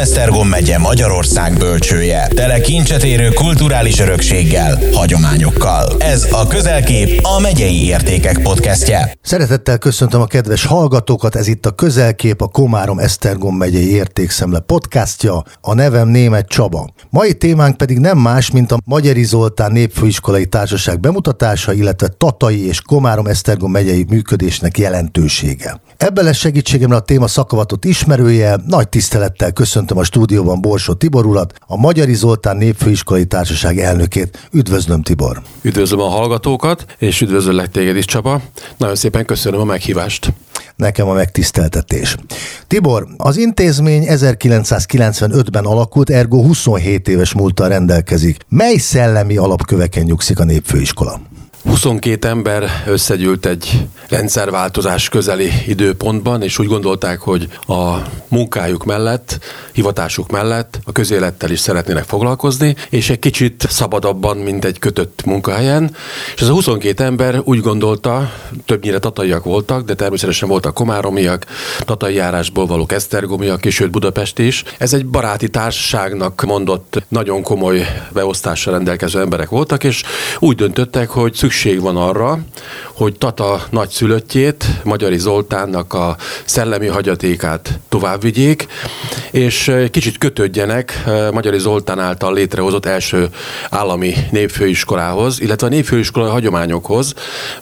Komárom-Esztergom megye Magyarország bölcsője. Tele kincset érő kulturális örökséggel, hagyományokkal. Ez a Közelkép a Megyei Értékek podcastje. Szeretettel köszöntöm a kedves hallgatókat, ez itt a Közelkép, a Komárom-Esztergom megyei értékszemle podcastja. A nevem Német Csaba. Mai témánk pedig nem más, mint a Magyari Zoltán Népfőiskolai Társaság bemutatása, illetve Tatai és Komárom-Esztergom megyei működésnek jelentősége. Ebben lesz segítségemre a téma szakavatot ismerője, nagy tisztelettel köszöntöm a stúdióban Borsó Tibor urat, a Magyari Zoltán Népfőiskolai Társaság elnökét. Üdvözlöm Tibor! Üdvözlöm a hallgatókat, és üdvözöllek téged is Csaba. Nagyon szépen köszönöm a meghívást. Nekem a megtiszteltetés. Tibor, az intézmény 1995-ben alakult, ergo 27 éves múltal rendelkezik. Mely szellemi alapköveken nyugszik a népfőiskola? 22 ember összegyűlt egy rendszerváltozás közeli időpontban, és úgy gondolták, hogy a munkájuk mellett, hivatásuk mellett a közélettel is szeretnének foglalkozni, és egy kicsit szabadabban, mint egy kötött munkahelyen. És ez a 22 ember úgy gondolta, többnyire tataiak voltak, de természetesen voltak komáromiak, tatai járásból valók esztergomiak, és sőt Budapest is. Ez egy baráti társaságnak mondott nagyon komoly beosztással rendelkező emberek voltak, és úgy döntöttek, hogy szükség van arra, hogy Tata nagyszülöttjét, Magyari Zoltánnak a szellemi hagyatékát tovább vigyék, és kicsit kötődjenek Magyari Zoltán által létrehozott első állami népfőiskolához, illetve a népfőiskolai hagyományokhoz,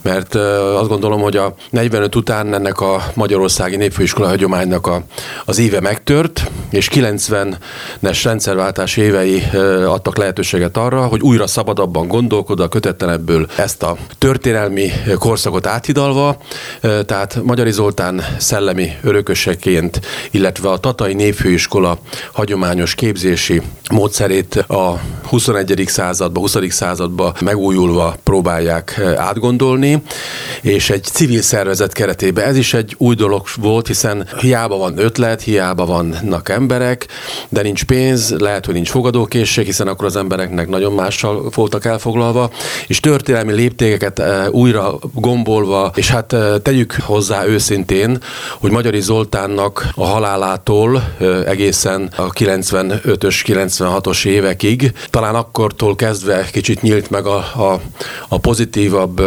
mert azt gondolom, hogy a 45 után ennek a Magyarországi Népfőiskolai hagyománynak a, az éve megtört, és 90-es rendszerváltás évei adtak lehetőséget arra, hogy újra szabadabban gondolkodva, kötettenebből ezt a történelmi korszakot áthidalva, tehát Magyari Zoltán szellemi örököseként, illetve a Tatai Népfőiskola hagyományos képzési módszerét a 21. századba, 20. századba megújulva próbálják átgondolni, és egy civil szervezet keretében ez is egy új dolog volt, hiszen hiába van ötlet, hiába vannak emberek, de nincs pénz, lehet, hogy nincs fogadókészség, hiszen akkor az embereknek nagyon mással voltak elfoglalva, és történelmi léptékeket újra gombolva, és hát tegyük hozzá őszintén, hogy Magyari Zoltánnak a halálától egészen a 95-ös, 96-os évekig, talán akkortól kezdve kicsit nyílt meg a, a, a pozitívabb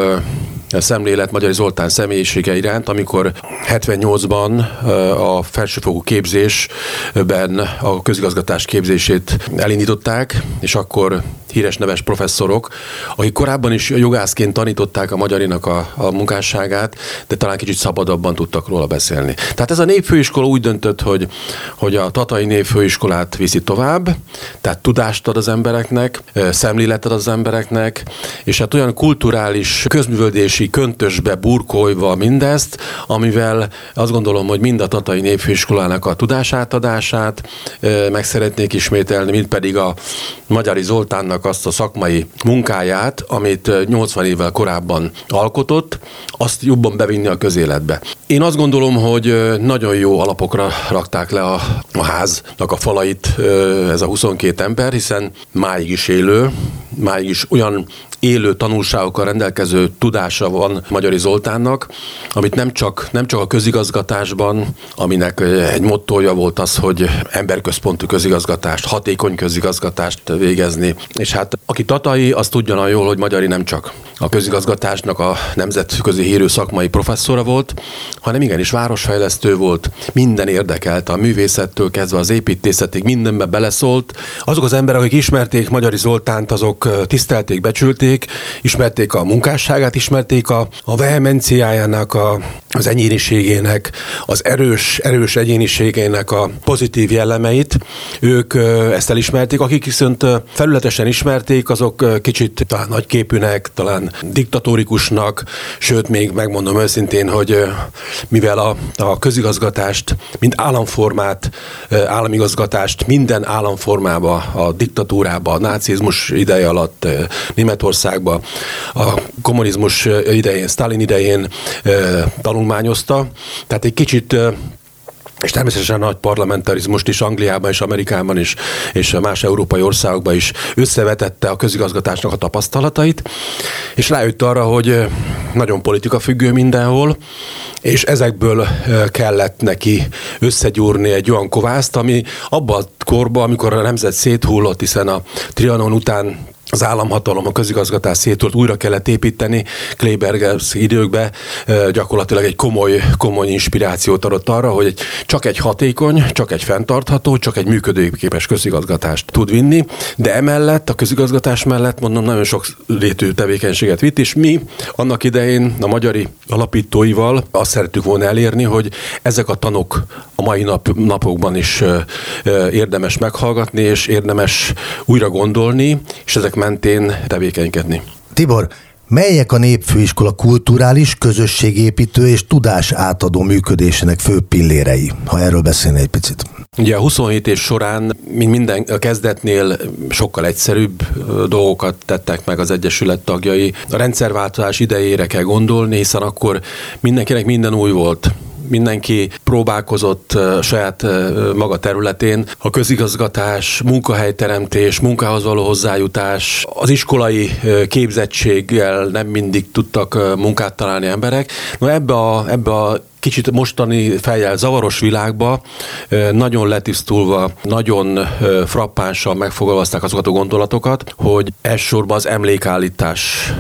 szemlélet Magyar Zoltán személyisége iránt, amikor 78-ban a felsőfokú képzésben a közigazgatás képzését elindították, és akkor híres neves professzorok, akik korábban is jogászként tanították a magyarinak a, a munkásságát, de talán kicsit szabadabban tudtak róla beszélni. Tehát ez a népfőiskola úgy döntött, hogy, hogy a tatai népfőiskolát viszi tovább, tehát tudást ad az embereknek, szemléletet ad az embereknek, és hát olyan kulturális, közművöldési köntösbe burkolva mindezt, amivel azt gondolom, hogy mind a tatai népfőiskolának a tudásátadását meg szeretnék ismételni, mind pedig a Magyari Zoltánnak Zoltánnak azt a szakmai munkáját, amit 80 évvel korábban alkotott, azt jobban bevinni a közéletbe. Én azt gondolom, hogy nagyon jó alapokra rakták le a, a háznak a falait ez a 22 ember, hiszen máig is élő, máig is olyan élő tanulságokkal rendelkező tudása van Magyari Zoltánnak, amit nem csak, nem csak a közigazgatásban, aminek egy mottoja volt az, hogy emberközpontú közigazgatást, hatékony közigazgatást végezni. És hát aki tatai, az tudja nagyon jól, hogy Magyari nem csak a közigazgatásnak a nemzetközi hírű szakmai professzora volt, hanem igenis városfejlesztő volt, minden érdekelt, a művészettől kezdve az építészetig mindenbe beleszólt. Azok az emberek, akik ismerték Magyari Zoltánt, azok tisztelték, becsülték, ismerték, ismerték a munkásságát, ismerték a, a vehemenciájának, a, az enyériségének, az erős, erős egyéniségének a pozitív jellemeit. Ők ezt elismerték, akik viszont felületesen ismerték, azok kicsit talán nagyképűnek, talán diktatórikusnak, sőt még megmondom őszintén, hogy mivel a, a közigazgatást, mint államformát, államigazgatást minden államformába, a diktatúrába, a nácizmus ideje alatt Németország Oroszországba a kommunizmus idején, Stalin idején tanulmányozta, tehát egy kicsit és természetesen nagy parlamentarizmust is Angliában és Amerikában is, és más európai országokban is összevetette a közigazgatásnak a tapasztalatait, és rájött arra, hogy nagyon politika függő mindenhol, és ezekből kellett neki összegyúrni egy olyan kovászt, ami abban a korban, amikor a nemzet széthullott, hiszen a Trianon után az államhatalom, a közigazgatás szétült, újra kellett építeni. Kleibergers időkben gyakorlatilag egy komoly, komoly inspirációt adott arra, hogy csak egy hatékony, csak egy fenntartható, csak egy működőképes közigazgatást tud vinni, de emellett, a közigazgatás mellett mondom, nagyon sok létű tevékenységet vitt, és mi annak idején a magyari alapítóival azt szerettük volna elérni, hogy ezek a tanok a mai nap, napokban is érdemes meghallgatni, és érdemes újra gondolni, és ezek mentén tevékenykedni. Tibor, Melyek a népfőiskola kulturális, közösségépítő és tudás átadó működésének fő pillérei? Ha erről beszélne egy picit. Ugye a 27 év során, mint minden a kezdetnél sokkal egyszerűbb dolgokat tettek meg az Egyesület tagjai. A rendszerváltozás idejére kell gondolni, hiszen akkor mindenkinek minden új volt mindenki próbálkozott saját maga területén. A közigazgatás, munkahelyteremtés, munkához való hozzájutás, az iskolai képzettséggel nem mindig tudtak munkát találni emberek. Na ebbe a, ebbe a kicsit mostani fejjel zavaros világba nagyon letisztulva, nagyon frappánsan megfogalmazták azokat a gondolatokat, hogy elsősorban az emlékállítás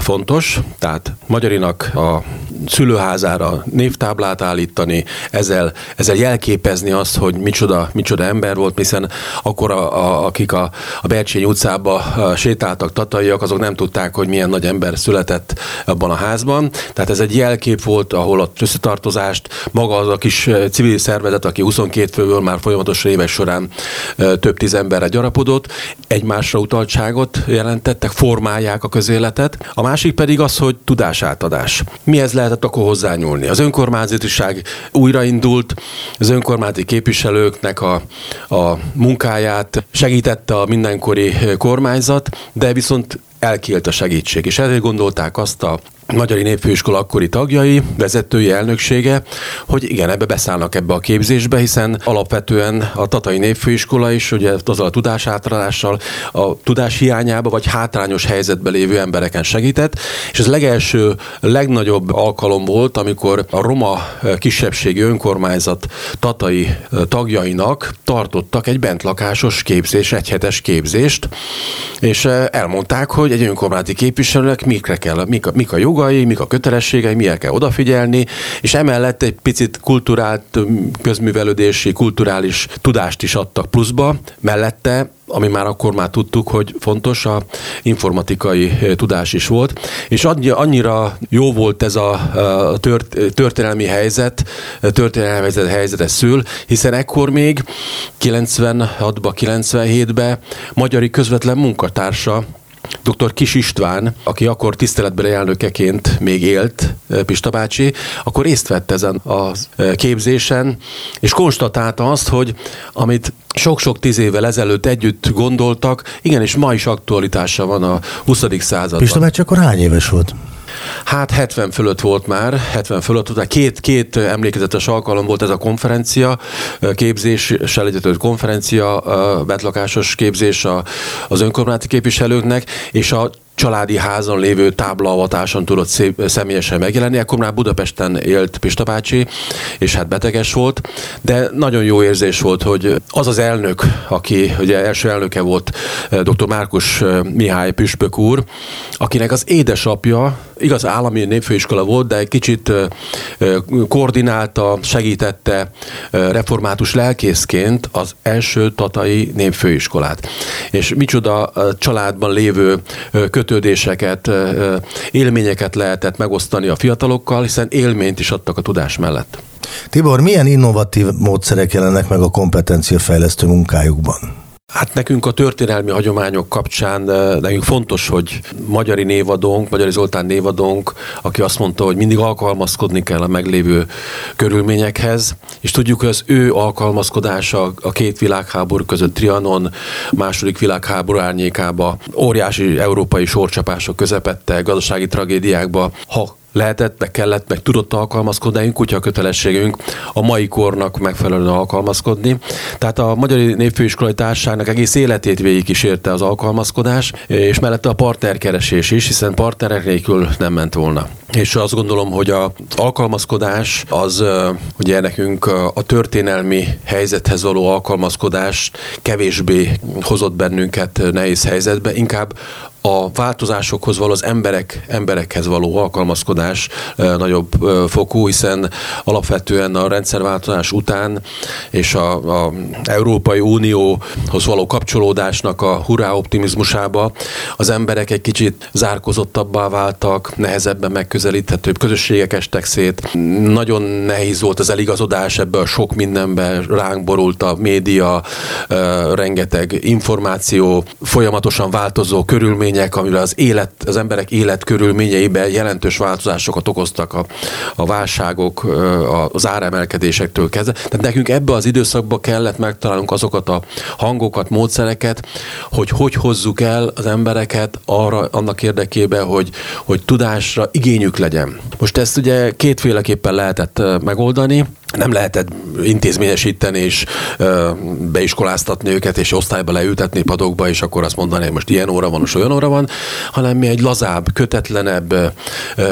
fontos, tehát Magyarinak a szülőházára névtáblát állítani, ezzel, ezzel jelképezni azt, hogy micsoda, micsoda ember volt, hiszen akkor a, a, akik a, a Bercsény utcába sétáltak tataiak, azok nem tudták, hogy milyen nagy ember született abban a házban. Tehát ez egy jelkép volt, ahol ott összetartozást, maga az a kis civil szervezet, aki 22 főből már folyamatos éves során több tíz emberre gyarapodott, egymásra utaltságot jelentettek, formálják a közéletet. A másik pedig az, hogy tudásátadás. ez lehet lehetett akkor hozzányúlni. Az önkormányzatiság újraindult, az önkormányzati képviselőknek a, a munkáját segítette a mindenkori kormányzat, de viszont elkélt a segítség, és ezért gondolták azt a Magyari Népfőiskola akkori tagjai, vezetői elnöksége, hogy igen, ebbe beszállnak ebbe a képzésbe, hiszen alapvetően a Tatai Népfőiskola is ugye azzal a tudás átradással a tudás hiányába vagy hátrányos helyzetben lévő embereken segített, és ez legelső, legnagyobb alkalom volt, amikor a roma kisebbségi önkormányzat tatai tagjainak tartottak egy bentlakásos képzés, egyhetes képzést, és elmondták, hogy egy önkormányzati képviselőnek mikre kell, mik a, mik a jog, jogai, mik a kötelességei, milyen kell odafigyelni, és emellett egy picit kulturált, közművelődési, kulturális tudást is adtak pluszba, mellette ami már akkor már tudtuk, hogy fontos, a informatikai tudás is volt, és annyira jó volt ez a tört, történelmi helyzet, történelmi helyzet, helyzetes szül, hiszen ekkor még 96-ba, 97-be magyari közvetlen munkatársa dr. Kis István, aki akkor tiszteletbeli elnökeként még élt, eh, Pista bácsi, akkor részt vett ezen a eh, képzésen, és konstatálta azt, hogy amit sok-sok tíz évvel ezelőtt együtt gondoltak, igenis ma is aktualitása van a 20. században. Pista bácsi akkor hány éves volt? Hát 70 fölött volt már, 70 fölött, utána két, két emlékezetes alkalom volt ez a konferencia, képzéssel egyető konferencia, betlakásos képzés az önkormányzati képviselőknek, és a családi házon lévő táblaavatáson tudott szép, személyesen megjelenni. Akkor már Budapesten élt Pista bácsi, és hát beteges volt, de nagyon jó érzés volt, hogy az az elnök, aki ugye első elnöke volt eh, dr. Márkus eh, Mihály Püspök úr, akinek az édesapja, igaz állami népfőiskola volt, de egy kicsit eh, koordinálta, segítette református lelkészként az első tatai népfőiskolát. És micsoda családban lévő köt kötődéseket, élményeket lehetett megosztani a fiatalokkal, hiszen élményt is adtak a tudás mellett. Tibor, milyen innovatív módszerek jelennek meg a kompetenciafejlesztő munkájukban? Hát nekünk a történelmi hagyományok kapcsán nekünk fontos, hogy magyari névadónk, Magyari Zoltán névadónk, aki azt mondta, hogy mindig alkalmazkodni kell a meglévő körülményekhez, és tudjuk, hogy az ő alkalmazkodása a két világháború között Trianon, második világháború árnyékába, óriási európai sorcsapások közepette, gazdasági tragédiákba, ha lehetett, meg kellett, meg tudott alkalmazkodni, kutya kötelességünk a mai kornak megfelelően alkalmazkodni. Tehát a Magyar Népfőiskolai Társaságnak egész életét végig kísérte az alkalmazkodás, és mellette a partnerkeresés is, hiszen partnerek nélkül nem ment volna. És azt gondolom, hogy az alkalmazkodás az ugye nekünk a történelmi helyzethez való alkalmazkodás kevésbé hozott bennünket nehéz helyzetbe, inkább a változásokhoz való az emberek, emberekhez való alkalmazkodás nagyobb fokú, hiszen alapvetően a rendszerváltozás után és a, a Európai Unióhoz való kapcsolódásnak a hurrá optimizmusába az emberek egy kicsit zárkozottabbá váltak, nehezebben megközelíthetőbb közösségek estek szét. Nagyon nehéz volt az eligazodás ebből sok mindenben, ránk borult a média, rengeteg információ, folyamatosan változó körülmények, körülmények, amivel az élet, az emberek élet körülményeiben jelentős változásokat okoztak a, a válságok, az áremelkedésektől kezdve. Tehát nekünk ebbe az időszakba kellett megtalálnunk azokat a hangokat, módszereket, hogy hogy hozzuk el az embereket arra, annak érdekében, hogy, hogy tudásra igényük legyen. Most ezt ugye kétféleképpen lehetett megoldani nem lehetett intézményesíteni és ö, beiskoláztatni őket, és osztályba leültetni padokba, és akkor azt mondani, hogy most ilyen óra van, most olyan óra van, hanem mi egy lazább, kötetlenebb, ö,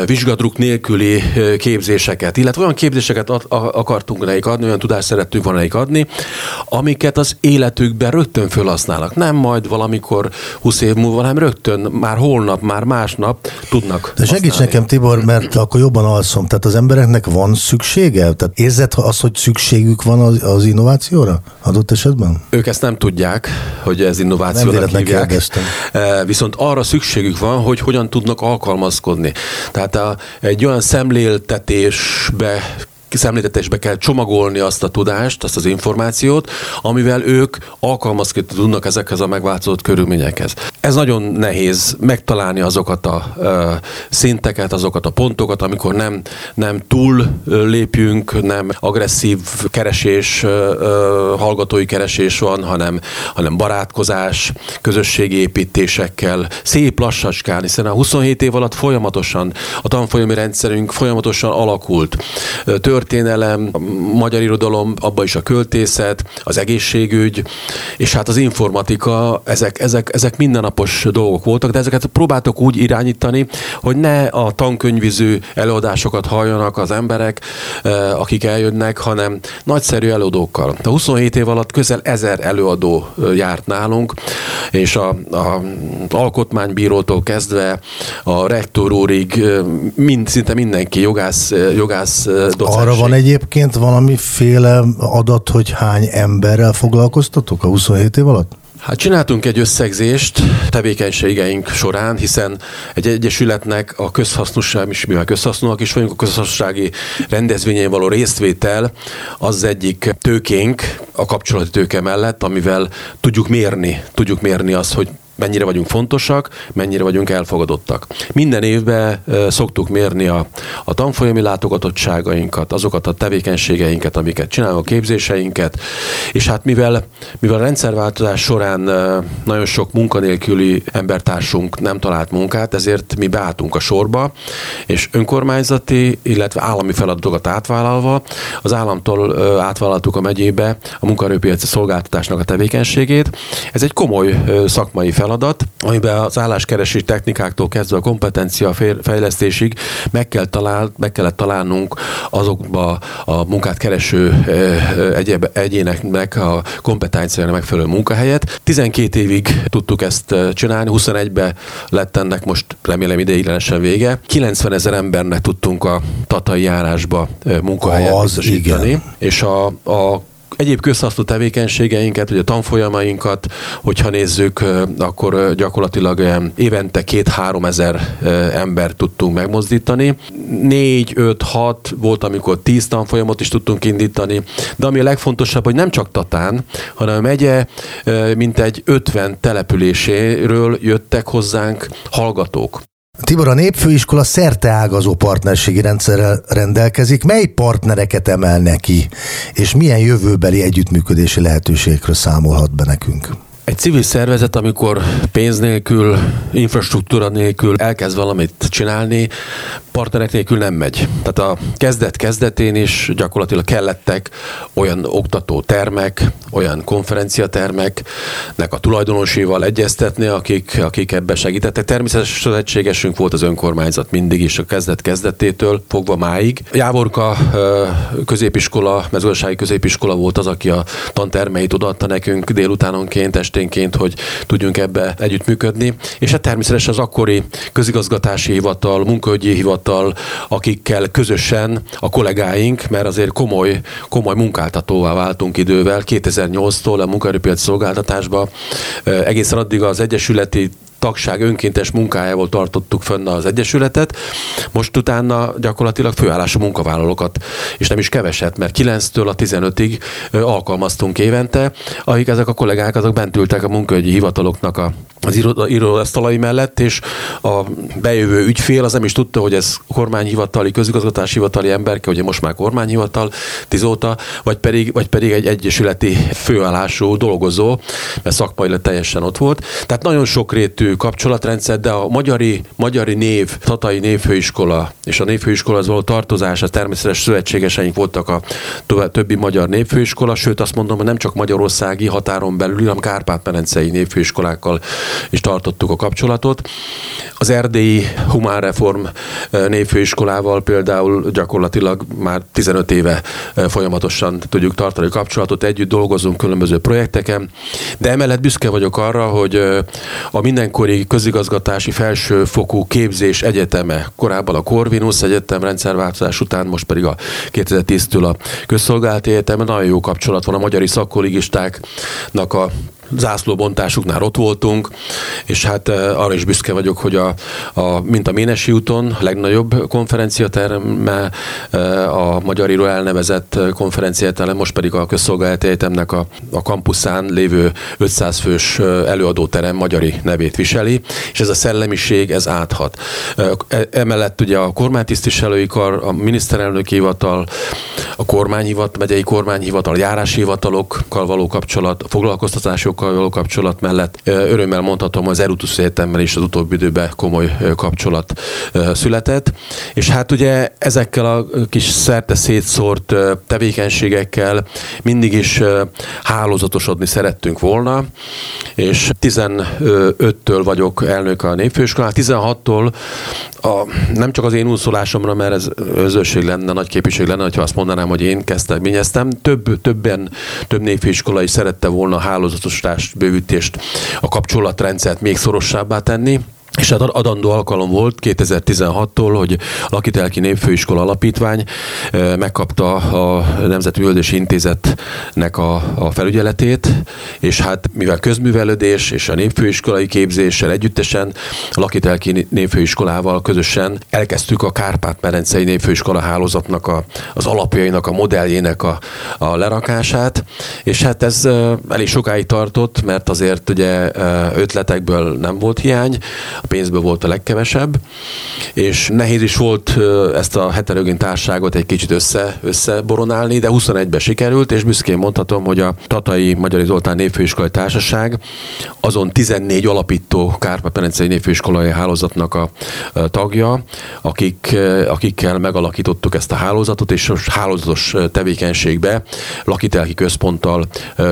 vizsgadruk nélküli képzéseket, illetve olyan képzéseket ad, a, akartunk nekik adni, olyan tudást szerettünk volna nekik adni, amiket az életükben rögtön felhasználnak. Nem majd valamikor 20 év múlva, hanem rögtön, már holnap, már másnap tudnak. De segíts nekem, Tibor, mert akkor jobban alszom. Tehát az embereknek van szüksége? Tehát érzed érzed az, hogy szükségük van az, az innovációra adott esetben? Ők ezt nem tudják, hogy ez innovációnak nem hívják. Kérdeztem. E, viszont arra szükségük van, hogy hogyan tudnak alkalmazkodni. Tehát a, egy olyan szemléltetésbe szemléltetésbe kell csomagolni azt a tudást, azt az információt, amivel ők alkalmazkodni tudnak ezekhez a megváltozott körülményekhez. Ez nagyon nehéz megtalálni azokat a ö, szinteket, azokat a pontokat, amikor nem, nem túl lépjünk, nem agresszív keresés, ö, hallgatói keresés van, hanem, hanem barátkozás, közösségi építésekkel, szép lassacskán, hiszen a 27 év alatt folyamatosan a tanfolyami rendszerünk folyamatosan alakult. Tört történelem, a magyar irodalom, abba is a költészet, az egészségügy, és hát az informatika, ezek, ezek, ezek mindennapos dolgok voltak, de ezeket próbáltok úgy irányítani, hogy ne a tankönyviző előadásokat halljanak az emberek, eh, akik eljönnek, hanem nagyszerű előadókkal. A 27 év alatt közel ezer előadó eh, járt nálunk, és a, a alkotmánybírótól kezdve a rektor úrig eh, mind, szinte mindenki, jogász, jogász docens arra van egyébként valamiféle adat, hogy hány emberrel foglalkoztatok a 27 év alatt? Hát csináltunk egy összegzést tevékenységeink során, hiszen egy egyesületnek a közhasznosság, is mivel közhasznúak is vagyunk, a közhasznossági rendezvényen való résztvétel az egyik tőkénk a kapcsolati tőke mellett, amivel tudjuk mérni, tudjuk mérni azt, hogy mennyire vagyunk fontosak, mennyire vagyunk elfogadottak. Minden évben szoktuk mérni a, a tanfolyami látogatottságainkat, azokat a tevékenységeinket, amiket csinálunk, a képzéseinket, és hát mivel, mivel a rendszerváltozás során nagyon sok munkanélküli embertársunk nem talált munkát, ezért mi beálltunk a sorba, és önkormányzati, illetve állami feladatokat átvállalva, az államtól átvállaltuk a megyébe a munkaerőpiaci szolgáltatásnak a tevékenységét. Ez egy komoly szakmai feladat, feladat, amiben az álláskeresés technikáktól kezdve a kompetencia fejlesztésig meg, kell talál, meg kellett találnunk azokba a munkát kereső egyéb, egyéneknek a kompetenciájának megfelelő munkahelyet. 12 évig tudtuk ezt csinálni, 21-be lett ennek most remélem ideiglenesen vége. 90 ezer embernek tudtunk a tatai járásba munkahelyet Az biztosítani, igen. és a, a egyéb közhasznú tevékenységeinket, ugye a tanfolyamainkat, hogyha nézzük, akkor gyakorlatilag évente két-három ezer ember tudtunk megmozdítani. Négy, öt, hat volt, amikor tíz tanfolyamot is tudtunk indítani, de ami a legfontosabb, hogy nem csak Tatán, hanem a megye mintegy 50 településéről jöttek hozzánk hallgatók. Tibor, a Népfőiskola ágazó partnerségi rendszerrel rendelkezik. Mely partnereket emel neki, és milyen jövőbeli együttműködési lehetőségekről számolhat be nekünk? Egy civil szervezet, amikor pénz nélkül, infrastruktúra nélkül elkezd valamit csinálni, partnerek nélkül nem megy. Tehát a kezdet kezdetén is gyakorlatilag kellettek olyan oktató termek, olyan konferenciatermeknek a tulajdonoséval egyeztetni, akik, akik ebbe segítettek. Természetesen egységesünk volt az önkormányzat mindig is a kezdet kezdetétől fogva máig. Jávorka középiskola, mezőgazdasági középiskola volt az, aki a tantermeit odaadta nekünk délutánonként, esténként, hogy tudjunk ebbe együttműködni. És hát természetesen az akkori közigazgatási hivatal, munkaügyi hivatal, akikkel közösen a kollégáink, mert azért komoly, komoly munkáltatóvá váltunk idővel, 2008-tól a munkaerőpiac szolgáltatásba, egészen addig az egyesületi tagság önkéntes munkájával tartottuk fönn az Egyesületet. Most utána gyakorlatilag főállású munkavállalókat, és nem is keveset, mert 9-től a 15-ig alkalmaztunk évente, akik ezek a kollégák azok bent ültek a munkaügyi hivataloknak a az irodasztalai mellett, és a bejövő ügyfél az nem is tudta, hogy ez kormányhivatali, közigazgatási hivatali emberke, ugye most már kormányhivatal tizóta, vagy pedig, vagy pedig egy egyesületi főállású dolgozó, mert szakmailag teljesen ott volt. Tehát nagyon sokrétű kapcsolatrendszer, de a magyari, magyari név, Tatai Névfőiskola és a Névfőiskola az való tartozás, a természetes szövetségeseink voltak a többi magyar névfőiskola, sőt azt mondom, hogy nem csak magyarországi határon belül, hanem Kárpát-medencei névfőiskolákkal és tartottuk a kapcsolatot. Az erdélyi Reform eh, névfőiskolával például gyakorlatilag már 15 éve eh, folyamatosan tudjuk tartani a kapcsolatot, együtt dolgozunk különböző projekteken, de emellett büszke vagyok arra, hogy eh, a mindenkori közigazgatási felsőfokú képzés egyeteme, korábban a Corvinus Egyetem rendszerváltozás után, most pedig a 2010-től a Közszolgálati Egyetem, nagyon jó kapcsolat van a magyari szakkollégistáknak a zászlóbontásuknál ott voltunk, és hát eh, arra is büszke vagyok, hogy a, a mint a Ménesi úton, a legnagyobb konferenciaterme, eh, a Magyar Író elnevezett konferenciaterem, most pedig a Közszolgálati Egyetemnek a, a kampuszán lévő 500 fős eh, előadóterem magyari nevét viseli, és ez a szellemiség, ez áthat. E, emellett ugye a kormánytisztviselői kar, a miniszterelnöki hivatal, a kormányhivatal, megyei kormányhivatal, járási hivatalokkal való kapcsolat, a foglalkoztatások kutatókkal való kapcsolat mellett örömmel mondhatom, az Erutus Egyetemmel is az utóbbi időben komoly kapcsolat született. És hát ugye ezekkel a kis szerte szétszórt tevékenységekkel mindig is hálózatosodni szerettünk volna, és 15-től vagyok elnök a népfőiskolán, 16-tól a, nem csak az én úszolásomra, mert ez özösség lenne, nagy képviség lenne, ha azt mondanám, hogy én kezdeményeztem. Több, többen, több népfőiskola is szerette volna a hálózatosítást, bővítést, a kapcsolatrendszert még szorosabbá tenni. És hát adandó alkalom volt 2016-tól, hogy a Lakitelki Népfőiskola Alapítvány megkapta a Nemzeti Művelési Intézetnek a, a felügyeletét, és hát mivel közművelődés és a népfőiskolai képzéssel együttesen a Lakitelki Népfőiskolával közösen elkezdtük a Kárpát-medencei Népfőiskola hálózatnak a, az alapjainak, a modelljének a, a lerakását, és hát ez elég sokáig tartott, mert azért ugye ötletekből nem volt hiány, a pénzből volt a legkevesebb, és nehéz is volt ezt a heterogén társágot egy kicsit össze, összeboronálni, de 21-ben sikerült, és büszkén mondhatom, hogy a Tatai Magyar Zoltán Népfőiskolai Társaság azon 14 alapító Kárpát-Perencei Népfőiskolai Hálózatnak a tagja, akik, akikkel megalakítottuk ezt a hálózatot, és most hálózatos tevékenységbe lakitelki központtal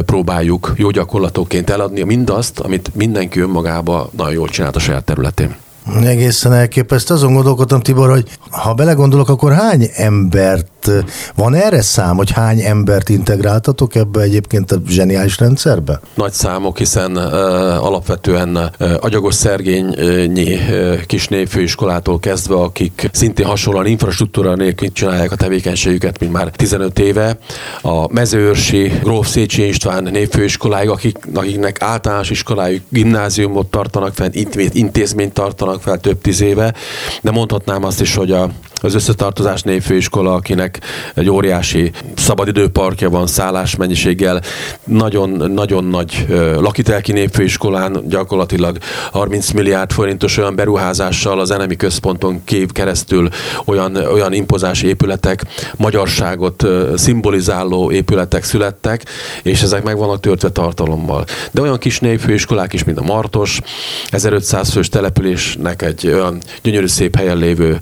próbáljuk jó gyakorlatoként eladni mindazt, amit mindenki önmagába nagyon jól csinált a saját területén. Egészen elképesztő. Azon gondolkodtam, Tibor, hogy ha belegondolok, akkor hány embert, van erre szám, hogy hány embert integráltatok ebbe egyébként a zseniális rendszerbe? Nagy számok, hiszen uh, alapvetően uh, Agyagos Szergényi uh, kis népfőiskolától kezdve, akik szintén hasonlóan infrastruktúra nélkül csinálják a tevékenységüket, mint már 15 éve. A mezőörsi Gróf Széchenyi István népfőiskoláig, akik, akiknek általános iskolájuk, gimnáziumot tartanak fent, intézményt tartanak fel több tíz éve, de mondhatnám azt is, hogy a az összetartozás névfőiskola, akinek egy óriási szabadidőparkja van szállásmennyiséggel, nagyon-nagyon nagy lakitelki népfőiskolán gyakorlatilag 30 milliárd forintos olyan beruházással az enemi központon kép keresztül olyan, olyan impozás épületek, magyarságot szimbolizáló épületek születtek, és ezek meg vannak törtve tartalommal. De olyan kis népfőiskolák is, mint a Martos, 1500 fős településnek egy olyan gyönyörű szép helyen lévő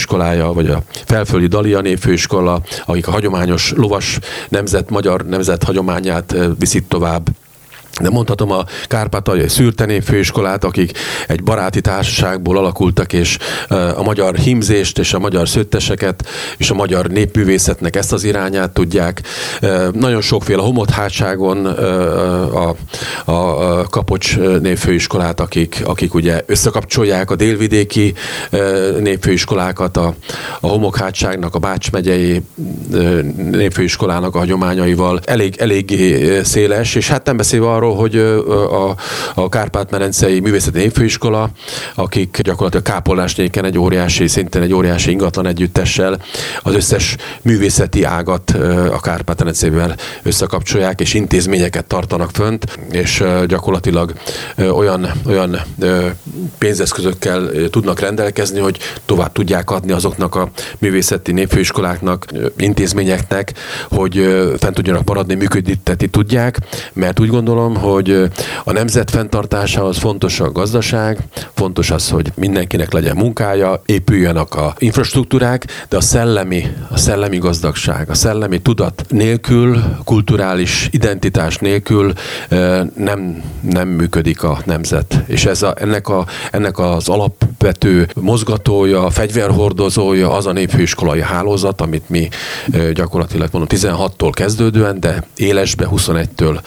népfőiskolája, vagy a Felföldi Dalia népfőiskola, akik a hagyományos lovas nemzet, magyar nemzet hagyományát viszik tovább de mondhatom a Kárpátaljai Szürtené főiskolát, akik egy baráti társaságból alakultak, és a magyar himzést és a magyar szötteseket és a magyar népművészetnek ezt az irányát tudják. Nagyon sokféle homothátságon a, a, a Kapocs népfőiskolát, akik, akik ugye összekapcsolják a délvidéki népfőiskolákat a, a homokhátságnak, a Bács megyei népfőiskolának a hagyományaival. Elég, eléggé széles, és hát nem beszélve arról, hogy a, a Kárpát-Merencei Művészeti Évfőiskola, akik gyakorlatilag Kápolásnéken egy óriási, szintén egy óriási ingatlan együttessel az összes művészeti ágat a Kárpát-merencével összekapcsolják, és intézményeket tartanak fönt, és gyakorlatilag olyan, olyan pénzeszközökkel tudnak rendelkezni, hogy tovább tudják adni azoknak a művészeti népfőiskoláknak, intézményeknek, hogy fent tudjanak maradni, működíteni tudják, mert úgy gondolom, hogy a nemzet fenntartásához fontos a gazdaság, fontos az, hogy mindenkinek legyen munkája, épüljenek a infrastruktúrák, de a szellemi, a szellemi gazdagság, a szellemi tudat nélkül, kulturális identitás nélkül nem, nem működik a nemzet. És ez a, ennek, a, ennek az alapvető mozgatója, fegyverhordozója az a népfőiskolai hálózat, amit mi gyakorlatilag mondom 16-tól kezdődően, de élesbe 21-től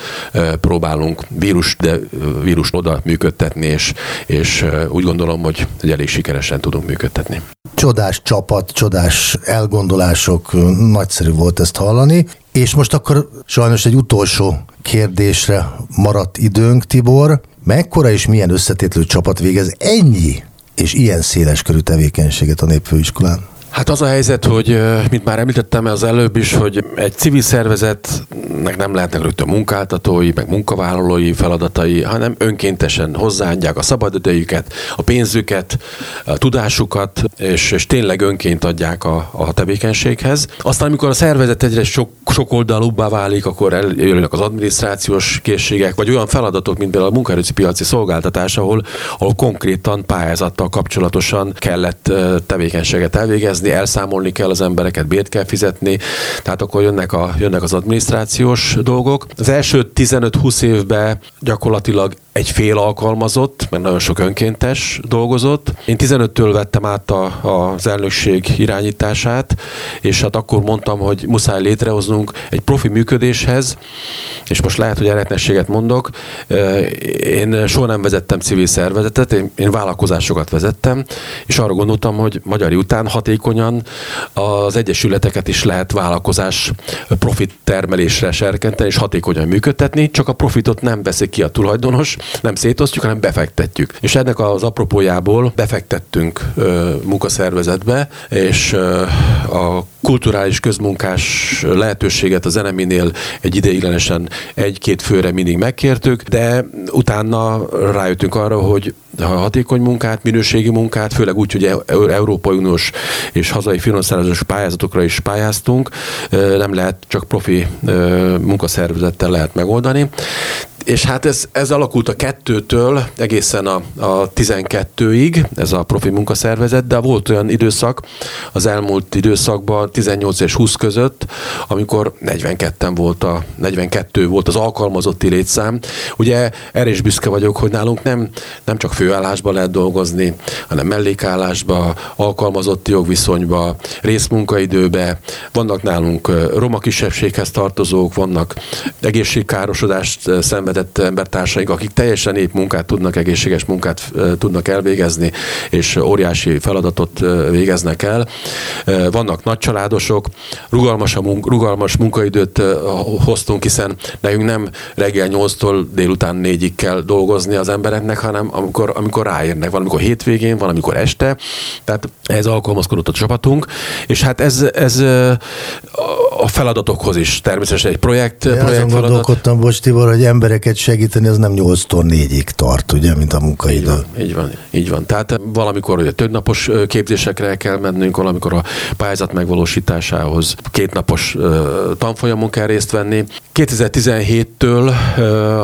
próbálunk próbálunk vírus, de vírus oda működtetni, és, és úgy gondolom, hogy, hogy elég sikeresen tudunk működtetni. Csodás csapat, csodás elgondolások, nagyszerű volt ezt hallani. És most akkor sajnos egy utolsó kérdésre maradt időnk, Tibor. Mekkora és milyen összetétlő csapat végez ennyi és ilyen széles körű tevékenységet a népfőiskolán? Hát az a helyzet, hogy mint már említettem az előbb is, hogy egy civil szervezetnek nem lehetnek rögtön munkáltatói, meg munkavállalói feladatai, hanem önkéntesen hozzáadják a szabadidejüket, a pénzüket, a tudásukat, és, és tényleg önként adják a, a tevékenységhez. Aztán, amikor a szervezet egyre sok, sok oldalúbbá válik, akkor eljönnek az adminisztrációs készségek, vagy olyan feladatok, mint például a munkaerőci piaci szolgáltatás, ahol, ahol konkrétan pályázattal kapcsolatosan kellett tevékenységet elvégezni, elszámolni kell az embereket, bért kell fizetni, tehát akkor jönnek, a, jönnek az adminisztrációs dolgok. Az első 15-20 évben gyakorlatilag egy fél alkalmazott, mert nagyon sok önkéntes dolgozott. Én 15-től vettem át a, az elnökség irányítását, és hát akkor mondtam, hogy muszáj létrehoznunk egy profi működéshez, és most lehet, hogy eretnességet mondok. Én soha nem vezettem civil szervezetet, én, én vállalkozásokat vezettem, és arra gondoltam, hogy magyari után hatékonyan az egyesületeket is lehet vállalkozás profit termelésre serkenteni, és hatékonyan működtetni, csak a profitot nem veszik ki a tulajdonos, nem szétosztjuk, hanem befektetjük. És ennek az apropójából befektettünk ö, munkaszervezetbe, és ö, a kulturális közmunkás lehetőséget az eneminél egy ideiglenesen egy-két főre mindig megkértük, de utána rájöttünk arra, hogy a hatékony munkát, minőségi munkát, főleg úgy, hogy Európai Uniós és hazai finanszírozás pályázatokra is pályáztunk, nem lehet csak profi munkaszervezettel lehet megoldani és hát ez, ez alakult a kettőtől egészen a, a 12-ig, ez a profi munkaszervezet, de volt olyan időszak az elmúlt időszakban, 18 és 20 között, amikor 42 volt a 42 volt az alkalmazotti létszám. Ugye erre is büszke vagyok, hogy nálunk nem, nem csak főállásba lehet dolgozni, hanem mellékállásba, alkalmazotti jogviszonyba, részmunkaidőbe. Vannak nálunk roma kisebbséghez tartozók, vannak egészségkárosodást szenvedő kiszemletett embertársaink, akik teljesen épp munkát tudnak, egészséges munkát tudnak elvégezni, és óriási feladatot végeznek el. Vannak nagy családosok, rugalmas, a munk, rugalmas munkaidőt hoztunk, hiszen nekünk nem reggel 8-tól délután 4-ig kell dolgozni az embereknek, hanem amikor, amikor ráérnek, valamikor hétvégén, valamikor este, tehát ez alkalmazkodott a csapatunk, és hát ez, ez a feladatokhoz is természetesen egy projekt, projekt feladat. gondolkodtam, bocs Tibor, hogy embereket segíteni, az nem 8-tól 4-ig tart, ugye, mint a munkaidő. Így van, így van. Így van. Tehát valamikor ugye több napos képzésekre kell mennünk, valamikor a pályázat megvalósításához két napos tanfolyamon kell részt venni. 2017-től,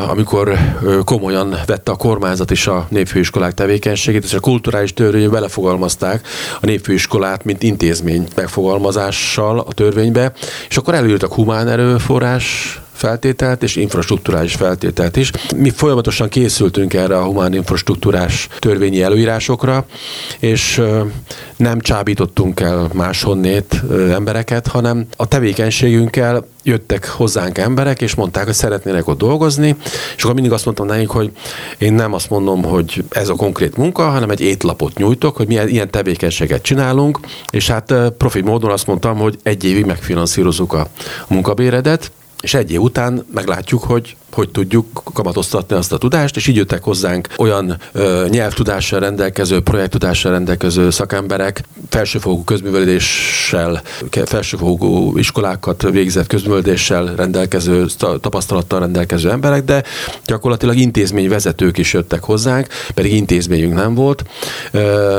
amikor komolyan vette a kormányzat is a népfőiskolák tevékenységét, és a kulturális törvény belefogalmazták a népfőiskolát, mint intézmény megfogalmazással a törvénybe, és akkor előírtak humán erőforrás feltételt és infrastruktúrális feltételt is. Mi folyamatosan készültünk erre a humán infrastruktúrás törvényi előírásokra, és nem csábítottunk el máshonnét embereket, hanem a tevékenységünkkel jöttek hozzánk emberek, és mondták, hogy szeretnének ott dolgozni, és akkor mindig azt mondtam nekik, hogy én nem azt mondom, hogy ez a konkrét munka, hanem egy étlapot nyújtok, hogy milyen ilyen tevékenységet csinálunk, és hát profi módon azt mondtam, hogy egy évig megfinanszírozunk a munkabéredet, és egy év után meglátjuk, hogy hogy tudjuk kamatoztatni azt a tudást, és így jöttek hozzánk olyan ö, nyelvtudással rendelkező, projekttudással rendelkező szakemberek, felsőfokú közműveléssel, felsőfokú iskolákat végzett közműveléssel rendelkező, tapasztalattal rendelkező emberek, de gyakorlatilag intézményvezetők is jöttek hozzánk, pedig intézményünk nem volt.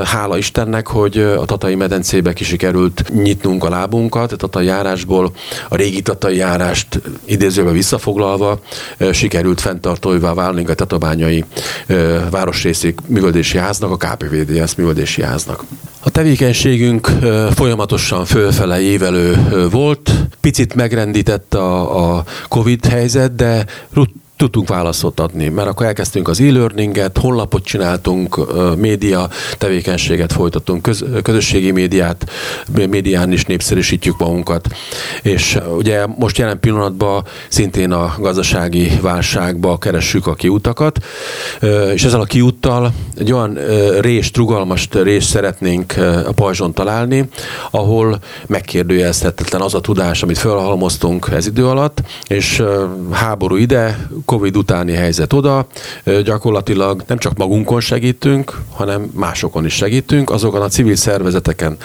Hála Istennek, hogy a Tatai medencébe is sikerült nyitnunk a lábunkat, a Tatai járásból a régi Tatai járást idézőben visszafoglalva sikerült fenntartóivá válni a tatabányai városrészi művöldési háznak, a KPVDS művöldési háznak. A tevékenységünk folyamatosan fölfele évelő volt, picit megrendített a, a Covid helyzet, de tudtunk válaszot adni, mert akkor elkezdtünk az e-learninget, honlapot csináltunk, média tevékenységet folytatunk, köz, közösségi médiát, médián is népszerűsítjük magunkat. És ugye most jelen pillanatban szintén a gazdasági válságba keressük a kiutakat, és ezzel a kiúttal egy olyan rést, rugalmas részt szeretnénk a pajzson találni, ahol megkérdőjelezhetetlen az a tudás, amit felhalmoztunk ez idő alatt, és háború ide, Covid utáni helyzet oda, gyakorlatilag nem csak magunkon segítünk, hanem másokon is segítünk, azokon a civil szervezeteken,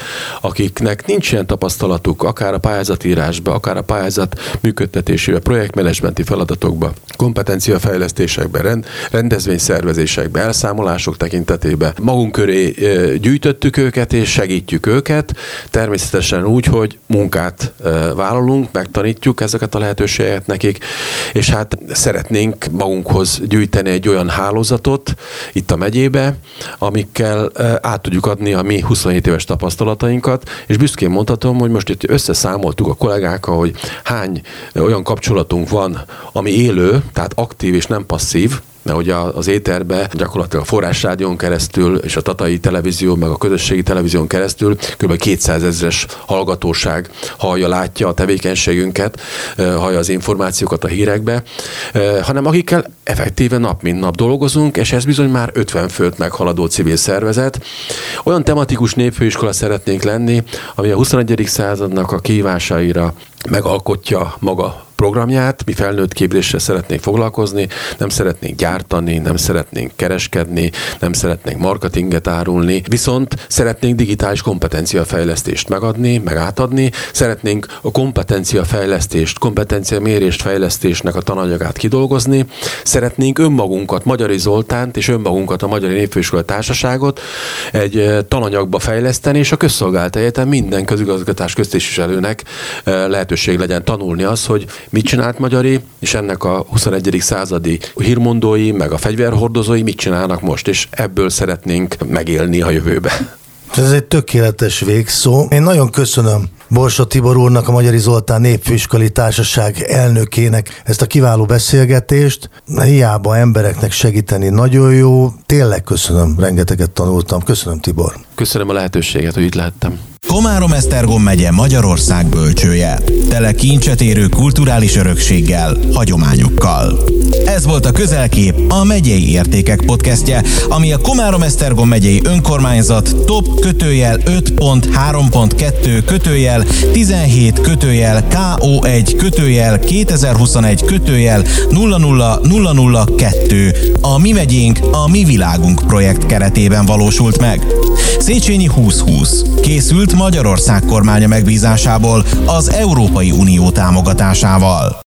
akiknek nincs ilyen tapasztalatuk, akár a pályázatírásba, akár a pályázat működtetésébe, projektmenedzsmenti feladatokba, kompetenciafejlesztésekbe, rend, rendezvényszervezésekbe, elszámolások tekintetében. Magunk köré gyűjtöttük őket, és segítjük őket, természetesen úgy, hogy munkát vállalunk, megtanítjuk ezeket a lehetőségeket nekik, és hát szeretnénk szeretnénk magunkhoz gyűjteni egy olyan hálózatot itt a megyébe, amikkel át tudjuk adni a mi 27 éves tapasztalatainkat, és büszkén mondhatom, hogy most itt összeszámoltuk a kollégákkal, hogy hány olyan kapcsolatunk van, ami élő, tehát aktív és nem passzív, mert ugye az éterbe gyakorlatilag a forrásrádión keresztül és a Tatai televízió, meg a közösségi televízión keresztül kb. 200 ezres hallgatóság hallja, látja a tevékenységünket, hallja az információkat a hírekbe, hanem akikkel effektíve nap mint nap dolgozunk, és ez bizony már 50 főt meghaladó civil szervezet. Olyan tematikus népfőiskola szeretnénk lenni, ami a 21. századnak a kívásaira megalkotja maga programját, mi felnőtt képzéssel szeretnénk foglalkozni, nem szeretnénk gyártani, nem szeretnénk kereskedni, nem szeretnénk marketinget árulni, viszont szeretnénk digitális kompetenciafejlesztést megadni, meg átadni, szeretnénk a kompetenciafejlesztést, kompetenciamérést fejlesztésnek a tananyagát kidolgozni, szeretnénk önmagunkat, Magyari Zoltánt és önmagunkat a Magyar Népfőiskola Társaságot egy tananyagba fejleszteni, és a közszolgált egyetem minden közigazgatás köztisztviselőnek lehetőség legyen tanulni az, hogy mit csinált Magyari, és ennek a 21. századi hírmondói, meg a fegyverhordozói mit csinálnak most, és ebből szeretnénk megélni a jövőbe. Ez egy tökéletes végszó. Én nagyon köszönöm Borsó Tibor úrnak, a Magyari Zoltán Népfőiskali Társaság elnökének ezt a kiváló beszélgetést. Hiába embereknek segíteni nagyon jó. Tényleg köszönöm, rengeteget tanultam. Köszönöm Tibor. Köszönöm a lehetőséget, hogy itt lehettem. Komárom-Esztergom megye Magyarország bölcsője. Tele kincset érő kulturális örökséggel, hagyományokkal. Ez volt a Közelkép, a Megyei Értékek podcastje, ami a Komárom-Esztergom megyei önkormányzat top kötőjel 5.3.2 kötőjel 17 kötőjel KO1 kötőjel 2021 kötőjel 00002 a Mi megyénk, a Mi világunk projekt keretében valósult meg. Széchenyi 2020 készült Magyarország kormánya megbízásából az Európai Unió támogatásával.